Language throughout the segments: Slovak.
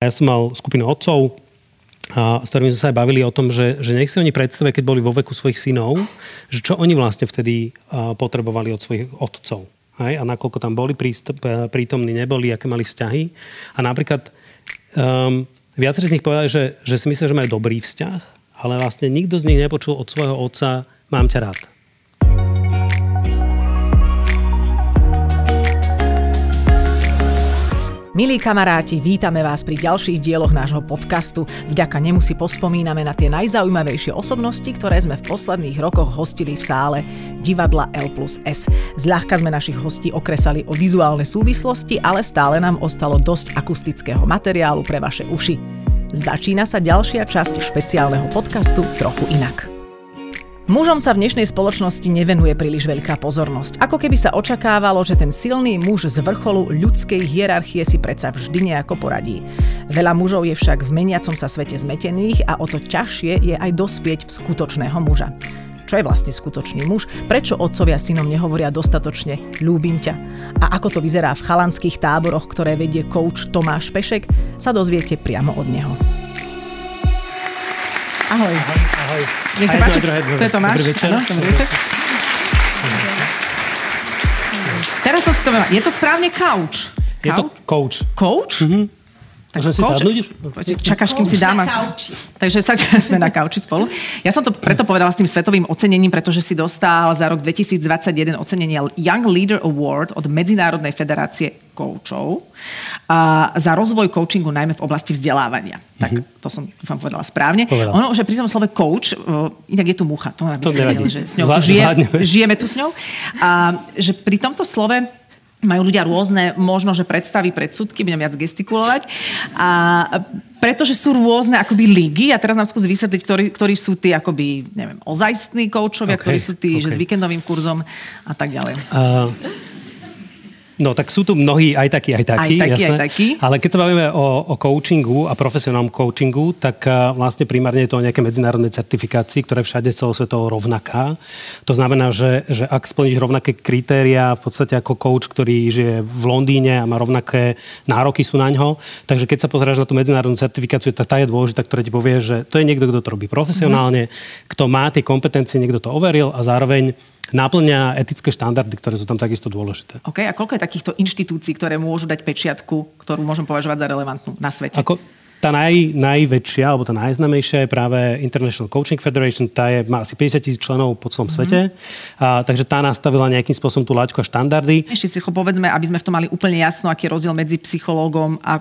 Ja som mal skupinu otcov, a, s ktorými sme sa aj bavili o tom, že, že nech si oni predstavia, keď boli vo veku svojich synov, že čo oni vlastne vtedy potrebovali od svojich otcov. Hej? A nakoľko tam boli prístup, prítomní, neboli, aké mali vzťahy. A napríklad um, viacerí z nich povedali, že, že si myslia, že majú dobrý vzťah, ale vlastne nikto z nich nepočul od svojho otca, mám ťa rád. Milí kamaráti, vítame vás pri ďalších dieloch nášho podcastu. Vďaka nemu si pospomíname na tie najzaujímavejšie osobnosti, ktoré sme v posledných rokoch hostili v sále divadla L plus S. Zľahka sme našich hostí okresali o vizuálne súvislosti, ale stále nám ostalo dosť akustického materiálu pre vaše uši. Začína sa ďalšia časť špeciálneho podcastu Trochu inak. Mužom sa v dnešnej spoločnosti nevenuje príliš veľká pozornosť. Ako keby sa očakávalo, že ten silný muž z vrcholu ľudskej hierarchie si predsa vždy nejako poradí. Veľa mužov je však v meniacom sa svete zmetených a o to ťažšie je aj dospieť v skutočného muža. Čo je vlastne skutočný muž? Prečo otcovia synom nehovoria dostatočne ľúbim ťa? A ako to vyzerá v chalanských táboroch, ktoré vedie coach Tomáš Pešek, sa dozviete priamo od neho. Ahoj. Ahoj. ahoj. Nech sa páči, to je Tomáš. Dobrý večer. Ano, dobrý večer. Teraz to si to Je to správne couch? Je to coach. Coach? Mm-hmm. Takže si sadnúť? Čakáš, kým si dáma. Takže sa sme na kauči spolu. Ja som to preto povedala s tým svetovým ocenením, pretože si dostal za rok 2021 ocenenie Young Leader Award od Medzinárodnej federácie koučov a za rozvoj coachingu najmä v oblasti vzdelávania. Tak mm-hmm. to som dúfam povedala správne. Povedal. Ono, že pri tom slove coach, inak je tu mucha, to, to vedeli, že s ňou tu žije, žijeme tu s ňou. A že pri tomto slove majú ľudia rôzne možno, že predstavy, predsudky, budem viac gestikulovať. A pretože sú rôzne akoby ligy a teraz nám skúsi vysvetliť, ktorí, ktorí sú tí akoby, neviem, ozajstní koučovia, okay, ktorí sú tí, okay. že s víkendovým kurzom a tak ďalej. Uh, No tak sú tu mnohí aj takí, aj takí. Aj takí, jasné. aj takí. Ale keď sa bavíme o, o coachingu a profesionálnom coachingu, tak uh, vlastne primárne je to o nejaké medzinárodnej certifikácii, ktoré všade celosvetovo rovnaká. To znamená, že, že ak splníš rovnaké kritéria v podstate ako coach, ktorý žije v Londýne a má rovnaké nároky sú na ňo, takže keď sa pozrieš na tú medzinárodnú certifikáciu, tak tá je dôležitá, ktorá ti povie, že to je niekto, kto to robí profesionálne, mm-hmm. kto má tie kompetencie, niekto to overil a zároveň náplňa etické štandardy, ktoré sú tam takisto dôležité. OK, a koľko je takýchto inštitúcií, ktoré môžu dať pečiatku, ktorú môžem považovať za relevantnú na svete? Ako, tá naj, najväčšia, alebo tá najznamejšia je práve International Coaching Federation, tá je, má asi 50 tisíc členov po celom mm-hmm. svete, a, takže tá nastavila nejakým spôsobom tú laťku a štandardy. Ešte si povedzme, aby sme v tom mali úplne jasno, aký je rozdiel medzi psychológom a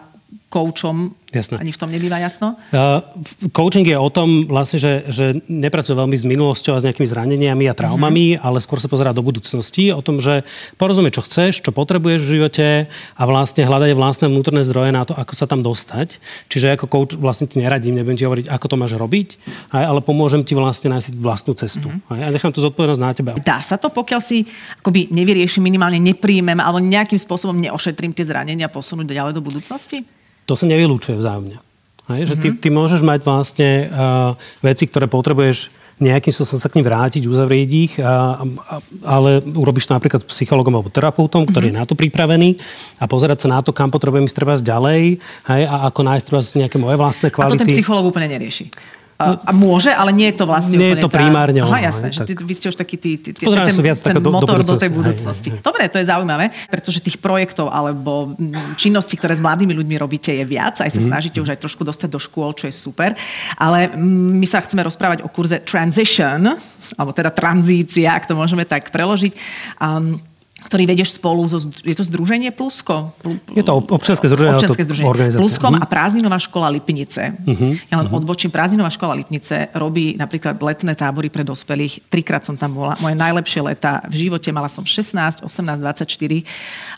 koučom Jasné. Ani v tom nebýva jasno? Uh, coaching je o tom vlastne, že, že nepracuje veľmi s minulosťou a s nejakými zraneniami a traumami, mm-hmm. ale skôr sa pozerá do budúcnosti, o tom, že porozumie, čo chceš, čo potrebuješ v živote a vlastne hľadať vlastné vnútorné zdroje na to, ako sa tam dostať. Čiže ako coach vlastne ti neradím, nebudem ti hovoriť, ako to máš robiť, ale pomôžem ti vlastne nájsť vlastnú cestu. Mm-hmm. A nechám to zodpovednosť na teba. Dá sa to, pokiaľ si akoby nevyriešim, minimálne nepríjmem alebo nejakým spôsobom neošetrím tie zranenia posunúť ďalej do budúcnosti? To sa nevylúčuje vzájomne. Hej, že ty, mhm. ty môžeš mať vlastne uh, veci, ktoré potrebuješ nejakým spôsobom sa k ním vrátiť, uzavrieť ich, a, a, ale urobíš to napríklad psychologom alebo terapeutom, ktorý mm-hmm. je na to pripravený a pozerať sa na to, kam potrebujem ísť treba ďalej hej, a ako nájsť treba nejaké moje vlastné kvality. A to ten psycholog úplne nerieši. A, a môže, ale nie je to vlastne nie úplne je to primárne. Aha, jasné, že ty, vy ste už taký tý, tý, ten, ten, viac ten do, motor do, do tej budúcnosti. Hej, hej. Dobre, to je zaujímavé, pretože tých projektov alebo činností, ktoré s mladými ľuďmi robíte, je viac. Aj sa mm. snažíte už aj trošku dostať do škôl, čo je super. Ale my sa chceme rozprávať o kurze Transition, alebo teda tranzícia, ak to môžeme tak preložiť. Um, ktorý vedieš spolu so, je to Združenie Plusko? Je to občianske združenie. Občianske združenie. Pluskom uh-huh. a Prázdninová škola Lipnice. Uh-huh. Ja len uh-huh. odbočím. Prázdninová škola Lipnice robí napríklad letné tábory pre dospelých. Trikrát som tam bola. Moje najlepšie leta v živote. Mala som 16, 18, 24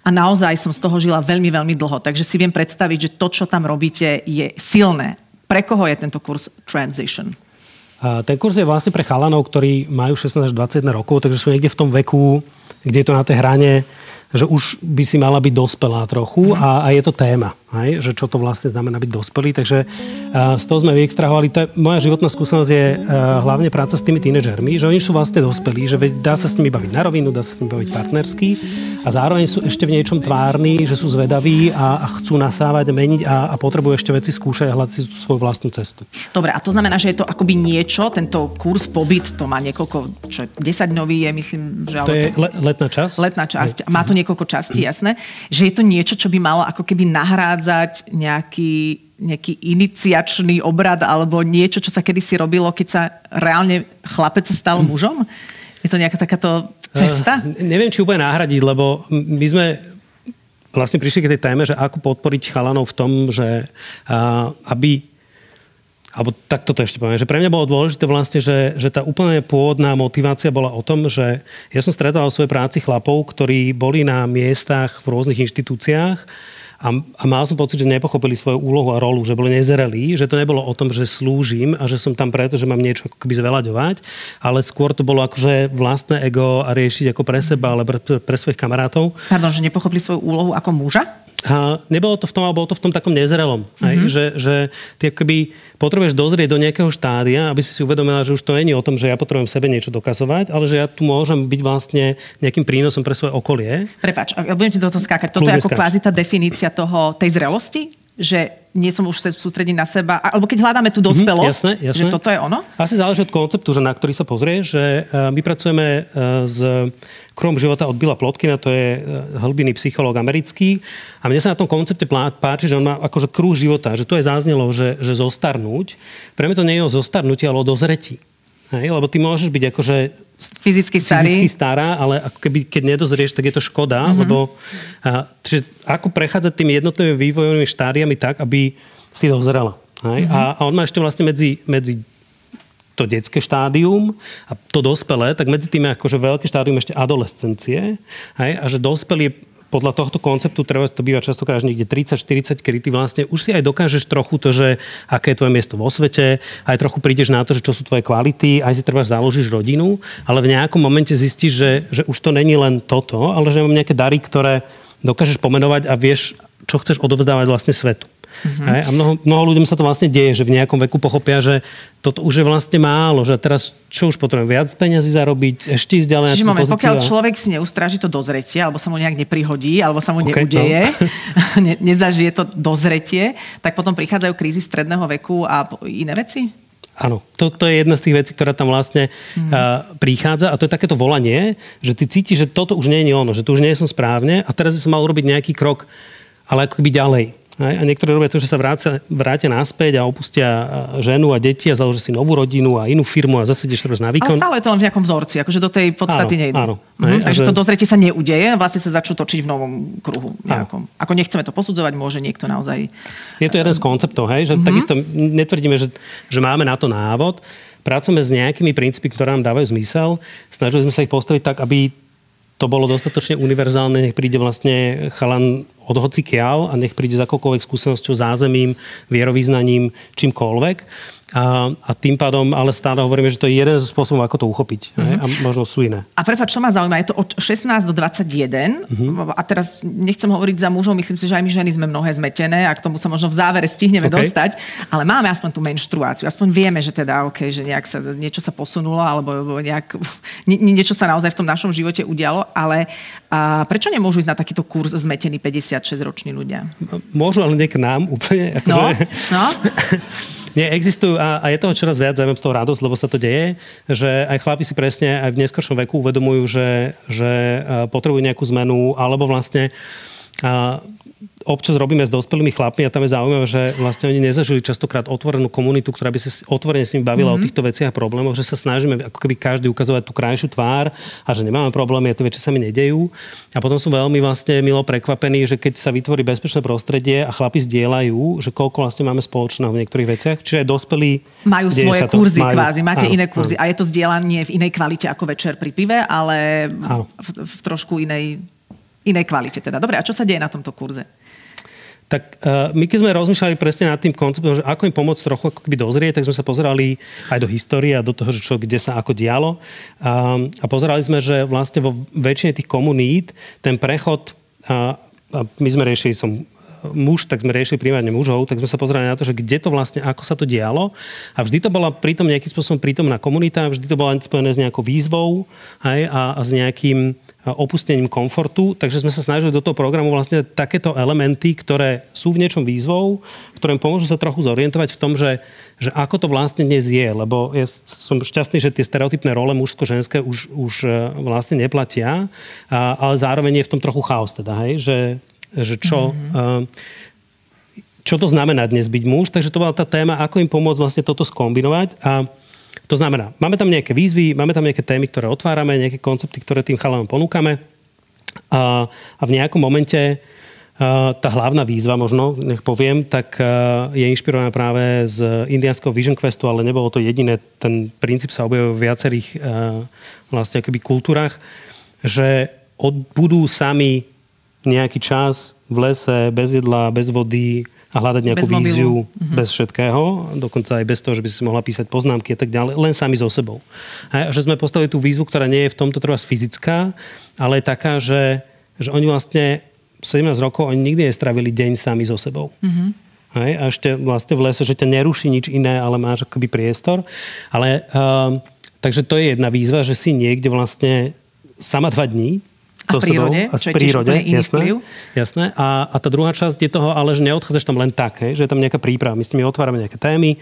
a naozaj som z toho žila veľmi, veľmi dlho. Takže si viem predstaviť, že to, čo tam robíte, je silné. Pre koho je tento kurz Transition? A ten kurz je vlastne pre chalanov, ktorí majú 16 až 21 rokov, takže sú niekde v tom veku, kde je to na tej hrane, že už by si mala byť dospelá trochu mm. a, a je to téma. hej, že čo to vlastne znamená byť dospelý. Takže uh, z toho sme vyextrahovali. To je, moja životná skúsenosť je uh, hlavne práca s tými tínedžermi, že oni sú vlastne dospelí, že dá sa s nimi baviť na rovinu, dá sa s nimi baviť partnersky a zároveň sú ešte v niečom tvárni, že sú zvedaví a, a chcú nasávať, meniť a, a potrebujú ešte veci skúšať a hľadať si svoju vlastnú cestu. Dobre, a to znamená, že je to akoby niečo, tento kurz pobyt, to má niekoľko, čo 10 nový je, myslím, že... To je le, letná časť. Letná časť. Má to niekoľko častí, jasné. Že je to niečo, čo by malo ako keby nahrádzať nejaký nejaký iniciačný obrad alebo niečo, čo sa kedysi robilo, keď sa reálne chlapec stal mužom? Je to nejaká takáto cesta? Uh, neviem, či úplne nahradiť, lebo my sme vlastne prišli k tej téme, že ako podporiť chalanov v tom, že uh, aby alebo tak toto ešte poviem, že pre mňa bolo dôležité vlastne, že, že tá úplne pôvodná motivácia bola o tom, že ja som stretával v svojej práci chlapov, ktorí boli na miestach v rôznych inštitúciách a, a mal som pocit, že nepochopili svoju úlohu a rolu, že boli nezrelí, že to nebolo o tom, že slúžim a že som tam preto, že mám niečo ako keby zveľaďovať, ale skôr to bolo akože vlastné ego a riešiť ako pre seba, ale pre, pre svojich kamarátov. Pardon, že nepochopili svoju úlohu ako muža? A nebolo to v tom, ale bolo to v tom takom nezrelom. Mm-hmm. Že, že ty akoby potrebuješ dozrieť do nejakého štádia, aby si si uvedomila, že už to není o tom, že ja potrebujem sebe niečo dokazovať, ale že ja tu môžem byť vlastne nejakým prínosom pre svoje okolie. Prepač, ja budem ti do toho skákať. Toto Kľudne je ako skáč. kvázi tá definícia toho, tej zrelosti? Že nie som už sa sústrediť na seba, alebo keď hľadáme tú mhm, dospelosť, mm, jasné, jasné. že toto je ono? Asi záleží od konceptu, že na ktorý sa pozrie, že e, my pracujeme e, s kruhom života od Billa Plotkina, to je e, hlbiny psychológ americký. A mne sa na tom koncepte páči, že on má akože kruh života, že to je záznelo, že, že zostarnúť. Pre mňa to nie je o zostarnutí, ale o dozretí. Hej, lebo ty môžeš byť akože fyzicky, starý. fyzicky stará, ale ako keby, keď nedozrieš, tak je to škoda, mm-hmm. lebo a, čiže ako prechádzať tými jednotlivými vývojovými štádiami tak, aby si dozrela. Hej? Mm-hmm. A, a on má ešte vlastne medzi, medzi to detské štádium a to dospelé, tak medzi tým je akože veľké štádium ešte adolescencie. Hej? A že dospelý podľa tohto konceptu treba to býva častokrát niekde 30-40, kedy ty vlastne už si aj dokážeš trochu to, že aké je tvoje miesto vo svete, aj trochu prídeš na to, že čo sú tvoje kvality, aj si treba založiš rodinu, ale v nejakom momente zistíš, že, že už to není len toto, ale že mám nejaké dary, ktoré dokážeš pomenovať a vieš, čo chceš odovzdávať vlastne svetu. Mm-hmm. Hej? A mnoho, mnoho ľuďom sa to vlastne deje, že v nejakom veku pochopia, že toto už je vlastne málo, že teraz čo už potrebujem viac peniazy zarobiť, ešte ísť ďalej Čiže pozíciu. pokiaľ človek si neustráži to dozretie, alebo sa mu nejak neprihodí, alebo sa mu okay, neudeje, no. ne, nezažije to dozretie, tak potom prichádzajú krízy stredného veku a iné veci? Áno, to, to je jedna z tých vecí, ktorá tam vlastne mm. uh, prichádza a to je takéto volanie, že ty cítiš, že toto už nie je ono, že tu už nie som správne a teraz by som mal urobiť nejaký krok, ale ako by A niektorí robia to, že sa vrátia, vrátia naspäť a opustia ženu a deti a založia si novú rodinu a inú firmu a zase ideš na výkon. Ale stále je to len v nejakom vzorci, akože do tej podstaty áno, nejde. Áno. Mhm, takže že... to dozretie sa neudeje, vlastne sa začnú točiť v novom kruhu. Nejakom. Ako nechceme to posudzovať, môže niekto naozaj... Je to jeden z konceptov, hej, že mm-hmm. takisto netvrdíme, že, že máme na to návod, pracujeme s nejakými princípy, ktoré nám dávajú zmysel. Snažili sme sa ich postaviť tak, aby to bolo dostatočne univerzálne, nech príde vlastne chalan od hocikiaľ a nech príde za akokoľvek skúsenosťou, zázemím, vierovýznaním, čímkoľvek. A, a tým pádom, ale stále hovoríme, že to je jeden z spôsobov, ako to uchopiť. Mm-hmm. A možno sú iné. A prepáč, čo ma zaujíma, je to od 16 do 21. Mm-hmm. A teraz nechcem hovoriť za mužov, myslím si, že aj my ženy sme mnohé zmetené a k tomu sa možno v závere stihneme okay. dostať. Ale máme aspoň tú menštruáciu. Aspoň vieme, že teda, OK, že nejak sa, niečo sa posunulo alebo nejak, nie, niečo sa naozaj v tom našom živote udialo. Ale a prečo nemôžu ísť na takýto kurz zmetení 56-roční ľudia? Môžu, ale nie k nám úplne. Akože... No, no. Nie, existujú a, a je toho čoraz viac, zaujímam z toho radosť, lebo sa to deje, že aj chlapi si presne aj v neskôršom veku uvedomujú, že, že potrebujú nejakú zmenu, alebo vlastne a občas robíme s dospelými chlapmi a tam je zaujímavé, že vlastne oni nezažili častokrát otvorenú komunitu, ktorá by sa otvorene s nimi bavila mm-hmm. o mhm. týchto veciach a problémoch, že sa snažíme ako keby každý ukazovať tú krajšiu tvár a že nemáme problémy a tie veci sa mi nedejú. A potom som veľmi vlastne milo prekvapený, že keď sa vytvorí bezpečné prostredie a chlapi zdieľajú, že koľko vlastne máme spoločného v niektorých veciach. Čiže aj dospelí majú svoje kurzy majú. kvázi, máte áno, iné kurzy áno. a je to zdieľanie v inej kvalite ako večer pri pive, ale v, v trošku inej inej kvalite teda. Dobre, a čo sa deje na tomto kurze? Tak uh, my keď sme rozmýšľali presne nad tým konceptom, že ako im pomôcť trochu ako keby dozrieť, tak sme sa pozerali aj do histórie a do toho, čo, kde sa ako dialo. Um, a pozerali sme, že vlastne vo väčšine tých komunít ten prechod, uh, my sme riešili som muž, tak sme riešili primárne mužov, tak sme sa pozerali na to, že kde to vlastne, ako sa to dialo. A vždy to bola pritom nejakým spôsobom prítomná komunita, vždy to bolo spojené s nejakou výzvou hej, a, a s nejakým opustením komfortu, takže sme sa snažili do toho programu vlastne takéto elementy, ktoré sú v niečom výzvou, ktoré pomôžu sa trochu zorientovať v tom, že, že ako to vlastne dnes je, lebo ja som šťastný, že tie stereotypné role mužsko-ženské už, už e, vlastne neplatia, ale zároveň je v tom trochu chaos teda, hej, že, že čo... Mm-hmm. Čo to znamená dnes byť muž? Takže to bola tá téma, ako im pomôcť vlastne toto skombinovať. A to znamená, máme tam nejaké výzvy, máme tam nejaké témy, ktoré otvárame, nejaké koncepty, ktoré tým chalanom ponúkame a, a v nejakom momente tá hlavná výzva možno, nech poviem, tak je inšpirovaná práve z indianského Vision Questu, ale nebolo to jediné. Ten princíp sa objavuje v viacerých vlastne akoby kultúrach, že od, budú sami nejaký čas v lese, bez jedla, bez vody, a hľadať nejakú bez víziu mm-hmm. bez všetkého, dokonca aj bez toho, že by si mohla písať poznámky a tak ďalej, len sami so sebou. A že sme postavili tú výzvu, ktorá nie je v tomto treba fyzická, ale je taká, že, že oni vlastne 17 rokov, oni nikdy nestravili deň sami so sebou. Mm-hmm. Hej, a ešte vlastne v lese, že ťa neruší nič iné, ale máš akoby priestor. Ale, uh, takže to je jedna výzva, že si niekde vlastne sama dva dní, a v prírode, a v prírode, jasné, jasné. A, a tá druhá časť je toho, ale že neodchádzaš tam len tak, hej, že je tam nejaká príprava. My s tými otvárame nejaké témy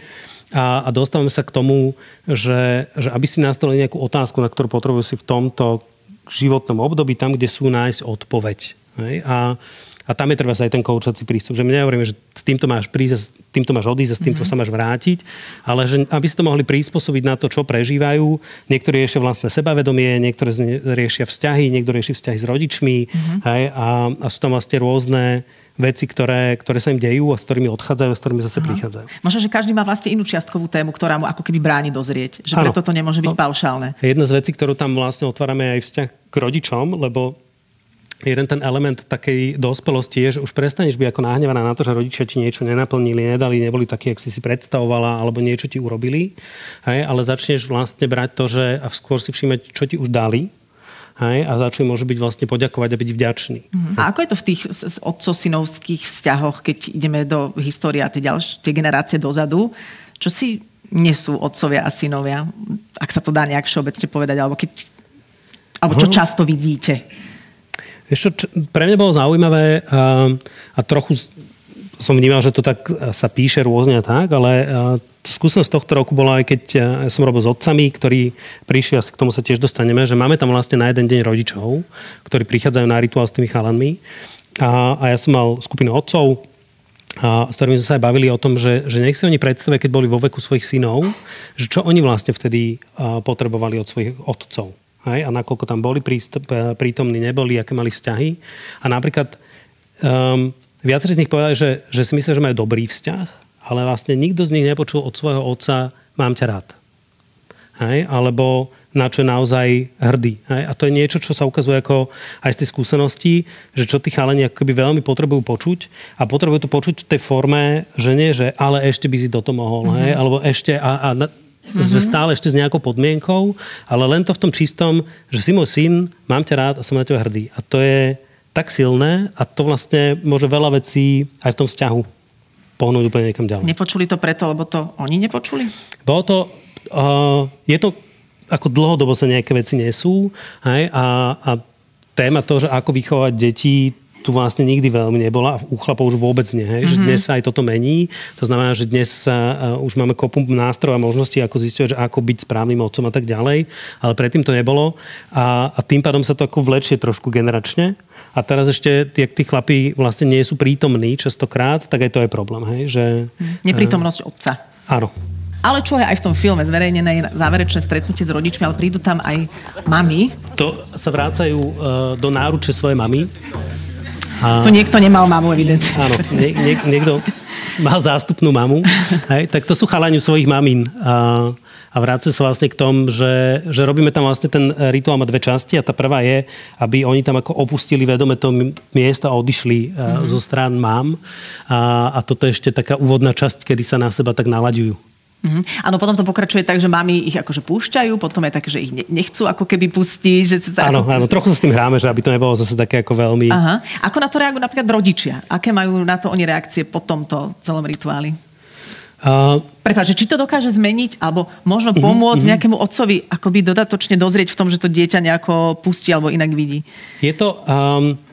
a, a dostávame sa k tomu, že, že aby si nastavili nejakú otázku, na ktorú potrebujú si v tomto životnom období, tam, kde sú nájsť odpoveď. Hej. A, a tam je treba sa aj ten koučací prístup, že my nehovoríme, že s týmto máš prísť, s týmto máš odísť a s týmto mm-hmm. sa máš vrátiť, ale že aby ste to mohli prispôsobiť na to, čo prežívajú. Niektorí riešia vlastné sebavedomie, niektorí riešia vzťahy, niektorí riešia vzťahy s rodičmi mm-hmm. hej, a, a sú tam vlastne rôzne veci, ktoré, ktoré sa im dejú a s ktorými odchádzajú a s ktorými zase Aha. prichádzajú. Možno, že každý má vlastne inú čiastkovú tému, ktorá mu ako keby bráni dozrieť. Že preto to nemôže byť no, paušálne. Jedna z vecí, ktorú tam vlastne otvárame aj vzťah k rodičom, lebo jeden ten element takej dospelosti je, že už prestaneš byť ako nahnevaná na to, že rodičia ti niečo nenaplnili, nedali, neboli takí, ak si si predstavovala, alebo niečo ti urobili, hej, ale začneš vlastne brať to, že a skôr si všímať, čo ti už dali, hej, a začne môže byť vlastne poďakovať a byť vďačný. Mm-hmm. A ako je to v tých otco-synovských vzťahoch, keď ideme do histórie a tie, ďalšie, tie generácie dozadu, čo si nesú otcovia a synovia, ak sa to dá nejak všeobecne povedať, alebo, keď, alebo čo často vidíte? Vieš čo, pre mňa bolo zaujímavé a, a trochu som vnímal, že to tak sa píše rôzne tak, ale skúsenosť tohto roku bola aj keď som robil s otcami, ktorí prišli, asi k tomu sa tiež dostaneme, že máme tam vlastne na jeden deň rodičov, ktorí prichádzajú na rituál s tými chalanmi. A, a ja som mal skupinu otcov, a, s ktorými sme sa aj bavili o tom, že, že nech si oni predstavia, keď boli vo veku svojich synov, že čo oni vlastne vtedy potrebovali od svojich otcov hej, a nakoľko tam boli prístup, e, prítomní, neboli, aké mali vzťahy. A napríklad um, viacerí z nich povedali, že, že si myslia, že majú dobrý vzťah, ale vlastne nikto z nich nepočul od svojho otca mám ťa rád. Hej, alebo na čo je naozaj hrdý. Hej? A to je niečo, čo sa ukazuje ako aj z tej skúsenosti, že čo tí chalani akoby veľmi potrebujú počuť a potrebujú to počuť v tej forme, že nie, že ale ešte by si toto mohol, mm-hmm. hej? alebo ešte a, a mm-hmm. že stále ešte s nejakou podmienkou, ale len to v tom čistom, že si môj syn, mám ťa rád a som na teba hrdý. A to je tak silné a to vlastne môže veľa vecí aj v tom vzťahu pohnúť úplne niekam ďalej. Nepočuli to preto, lebo to oni nepočuli? Bolo to, uh, je to ako dlhodobo sa nejaké veci nesú hej, a, a téma to, že ako vychovať deti, tu vlastne nikdy veľmi nebola a u chlapov už vôbec nie. Hej? Mm-hmm. Že mhm. dnes sa aj toto mení. To znamená, že dnes sa, uh, už máme kopu nástrojov a možností, ako zistiť, že ako byť správnym otcom a tak ďalej. Ale predtým to nebolo. A, a tým pádom sa to ako vlečie trošku generačne. A teraz ešte, tie, tí chlapí vlastne nie sú prítomní častokrát, tak aj to je problém. Hej? Že, mhm. Neprítomnosť uh, otca. Áno. Ale čo je aj v tom filme zverejnené záverečné stretnutie s rodičmi, ale prídu tam aj mami. To sa vrácajú uh, do náruče svojej mamy a... To niekto nemal mamu, evidentne. Áno, nie, nie, niekto mal zástupnú mamu. Hej, tak to sú chalani svojich mamín. A, a vráca sa vlastne k tomu, že, že robíme tam vlastne ten rituál má dve časti a tá prvá je, aby oni tam ako opustili vedome to miesto a odišli mm-hmm. zo strán mám. A, a toto je ešte taká úvodná časť, kedy sa na seba tak nalaďujú. Mm-hmm. Áno, potom to pokračuje tak, že mami ich akože púšťajú, potom je také, že ich nechcú ako keby pustiť. Že sa áno, áno, trochu sa s tým hráme, že aby to nebolo zase také ako veľmi... Aha. Ako na to reagujú napríklad rodičia? Aké majú na to oni reakcie po tomto celom rituáli? Uh, Prepáč, či to dokáže zmeniť, alebo možno mhm, pomôcť uh-huh, nejakému otcovi akoby dodatočne dozrieť v tom, že to dieťa nejako pustí alebo inak vidí? Je to... Um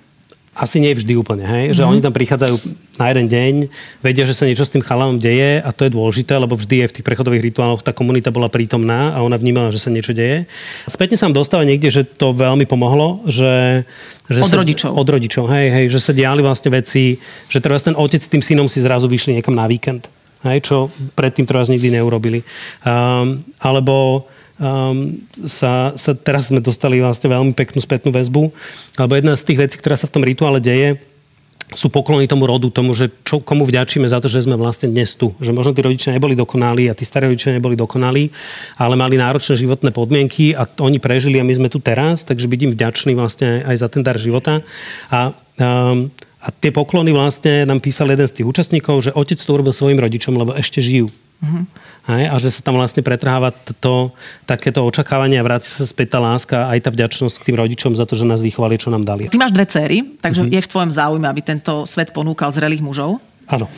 asi nie vždy úplne, hej? že mm-hmm. oni tam prichádzajú na jeden deň, vedia, že sa niečo s tým chalanom deje a to je dôležité, lebo vždy je v tých prechodových rituáloch tá komunita bola prítomná a ona vnímala, že sa niečo deje. Spätne sa vám dostáva niekde, že to veľmi pomohlo, že... že od sa, rodičov. Od rodičov, hej, hej, že sa diali vlastne veci, že teraz ten otec s tým synom si zrazu vyšli niekam na víkend, hej, čo predtým teraz nikdy neurobili. Um, alebo um, sa, sa teraz sme dostali vlastne veľmi peknú spätnú väzbu. Alebo jedna z tých vecí, ktorá sa v tom rituále deje, sú poklony tomu rodu, tomu, že čo, komu vďačíme za to, že sme vlastne dnes tu. Že možno tí rodičia neboli dokonalí a tí starí rodičia neboli dokonalí, ale mali náročné životné podmienky a oni prežili a my sme tu teraz, takže byť im vďační vlastne aj za ten dar života. A, um, a tie poklony vlastne nám písal jeden z tých účastníkov, že otec to urobil svojim rodičom, lebo ešte žijú. Mm-hmm. Hej, a že sa tam vlastne pretráva to, takéto očakávanie a vráti sa späť tá láska aj tá vďačnosť k tým rodičom za to, že nás vychovali, čo nám dali. Ty máš dve céry, takže mm-hmm. je v tvojom záujme, aby tento svet ponúkal zrelých mužov. Áno.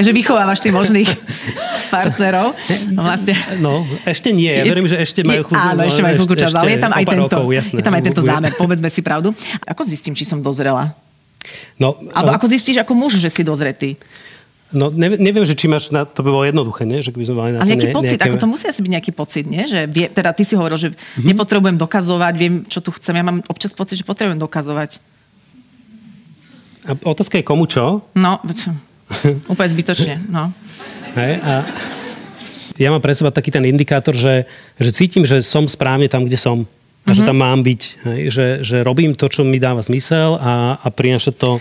Takže vychovávaš si možných partnerov. No, vlastne. no, ešte nie. Ja verím, že ešte majú chvíľu. Áno, ešte majú chvíľu čas, ale je tam aj tento, rokov, jasné, je tam aj tento zámer. Povedzme si pravdu. Ako zistím, či som dozrela? No, Alebo ako zistíš ako muž, že si dozretý? No neviem, neviem, že či máš na, to by bolo jednoduché, nie? Že by sme mali na Ale nejaký ne, pocit, nejaké... ako to musí asi byť nejaký pocit, nie? Že vie, teda ty si hovoril, že mm-hmm. nepotrebujem dokazovať, viem, čo tu chcem. Ja mám občas pocit, že potrebujem dokazovať. A otázka je komu čo? No, úplne zbytočne, no. Hej, a ja mám pre seba taký ten indikátor, že, že cítim, že som správne tam, kde som. A mm-hmm. že mhm. tam mám byť. Hej, že, že robím to, čo mi dáva zmysel a, a prináša to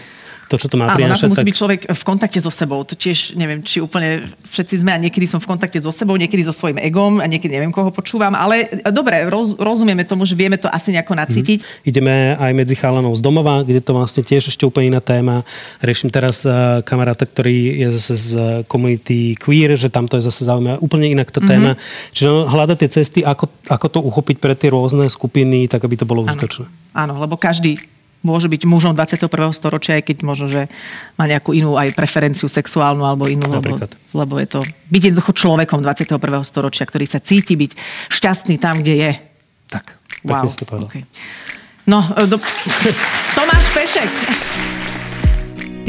to, čo to má Áno, na to musí tak... byť človek v kontakte so sebou. To tiež neviem, či úplne všetci sme a niekedy som v kontakte so sebou, niekedy so svojím egom a niekedy neviem, koho počúvam, ale dobre, roz, rozumieme tomu, že vieme to asi nejako nacítiť. Mm. Ideme aj medzi chalanov z domova, kde to vlastne tiež ešte úplne iná téma. Riešim teraz uh, kamaráta, ktorý je zase z komunity queer, že tam to je zase zaujímavé úplne inak tá téma. Mm-hmm. Čiže hľadať tie cesty, ako, ako to uchopiť pre tie rôzne skupiny, tak aby to bolo užitočné. Áno, lebo každý môže byť mužom 21. storočia, aj keď možno, že má nejakú inú aj preferenciu sexuálnu alebo inú, lebo, lebo je to byť jednoducho človekom 21. storočia, ktorý sa cíti byť šťastný tam, kde je. Tak, wow. si to Okay. No, e, do... Tomáš Pešek.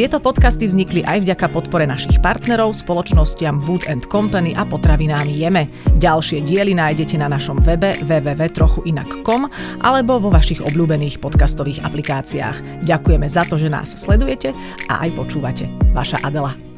Tieto podcasty vznikli aj vďaka podpore našich partnerov, spoločnostiam Wood and Company a potravinám Jeme. Ďalšie diely nájdete na našom webe www.trochuinak.com alebo vo vašich obľúbených podcastových aplikáciách. Ďakujeme za to, že nás sledujete a aj počúvate. Vaša Adela.